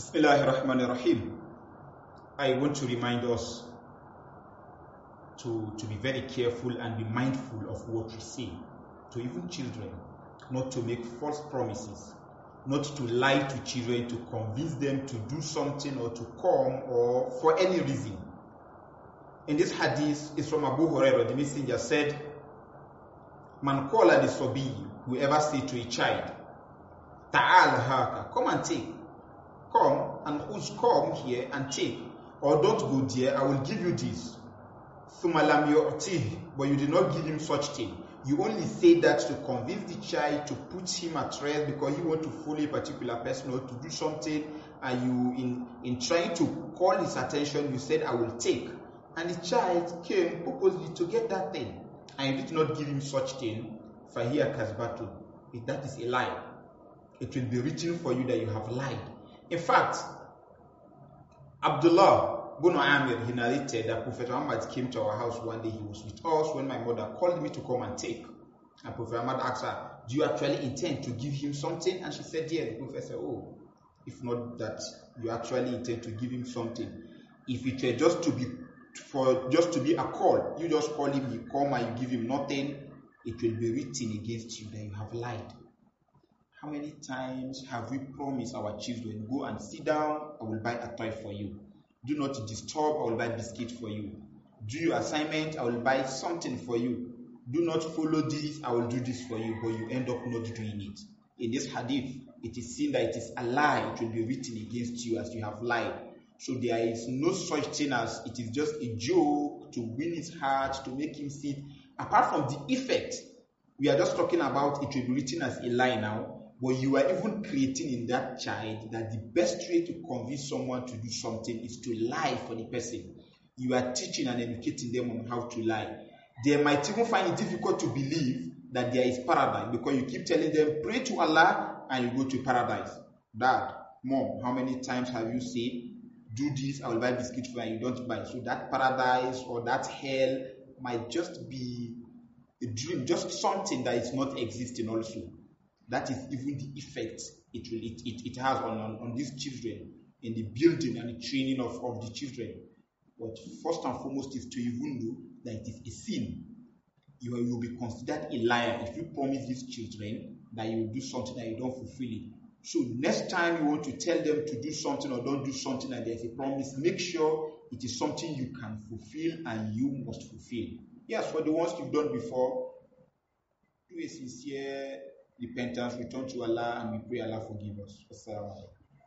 Bismillahir Rahmanir Rahim. I want to remind us to, to be very careful and be mindful of what we say to even children, not to make false promises, not to lie to children to convince them to do something or to come or for any reason. In this hadith, is from Abu Hurairah, the messenger said, Man qala li whoever say to a child, Ta'al haka, come and take. Come and who's come here and take. Or don't go there, I will give you this. But you did not give him such thing. You only say that to convince the child to put him at rest because you want to follow a particular person or to do something, and you, in in trying to call his attention, you said, "I will take," and the child came purposely to get that thing, and you did not give him such thing. Fahia kasbatu. That is a lie, it will be written for you that you have lied. In fact, Abdullah Ibn Amir, he narrated that Prophet Muhammad came to our house one day. He was with us when my mother called me to come and take. And Prophet Muhammad asked her, Do you actually intend to give him something? And she said, Yeah. The Prophet said, Oh, if not that you actually intend to give him something. If it were just to be for just to be a call, you just call him, you come and you give him nothing, it will be written against you that you have lied. How many times have we promised our children, go and sit down, I will buy a toy for you? Do not disturb, I will buy biscuit for you. Do your assignment, I will buy something for you. Do not follow this, I will do this for you, but you end up not doing it. In this hadith, it is seen that it is a lie, it will be written against you as you have lied. So there is no such thing as it is just a joke to win his heart, to make him sit. Apart from the effect, we are just talking about it will be written as a lie now but you are even creating in that child that the best way to convince someone to do something is to lie for the person. You are teaching and educating them on how to lie. They might even find it difficult to believe that there is paradise because you keep telling them, pray to Allah and you go to paradise. Dad, mom, how many times have you said, do this, I will buy biscuit for you, and you don't buy. So that paradise or that hell might just be a dream, just something that is not existing also. That is even the effect it will it, it, it has on, on, on these children in the building and the training of, of the children. But first and foremost is to even know that it is a sin. You will be considered a liar if you promise these children that you will do something and you don't fulfill it. So next time you want to tell them to do something or don't do something and there's a promise, make sure it is something you can fulfill and you must fulfill. Yes, for the ones you've done before, do a sincere repentance, return to Allah, and we pray Allah forgive us. Assalamu.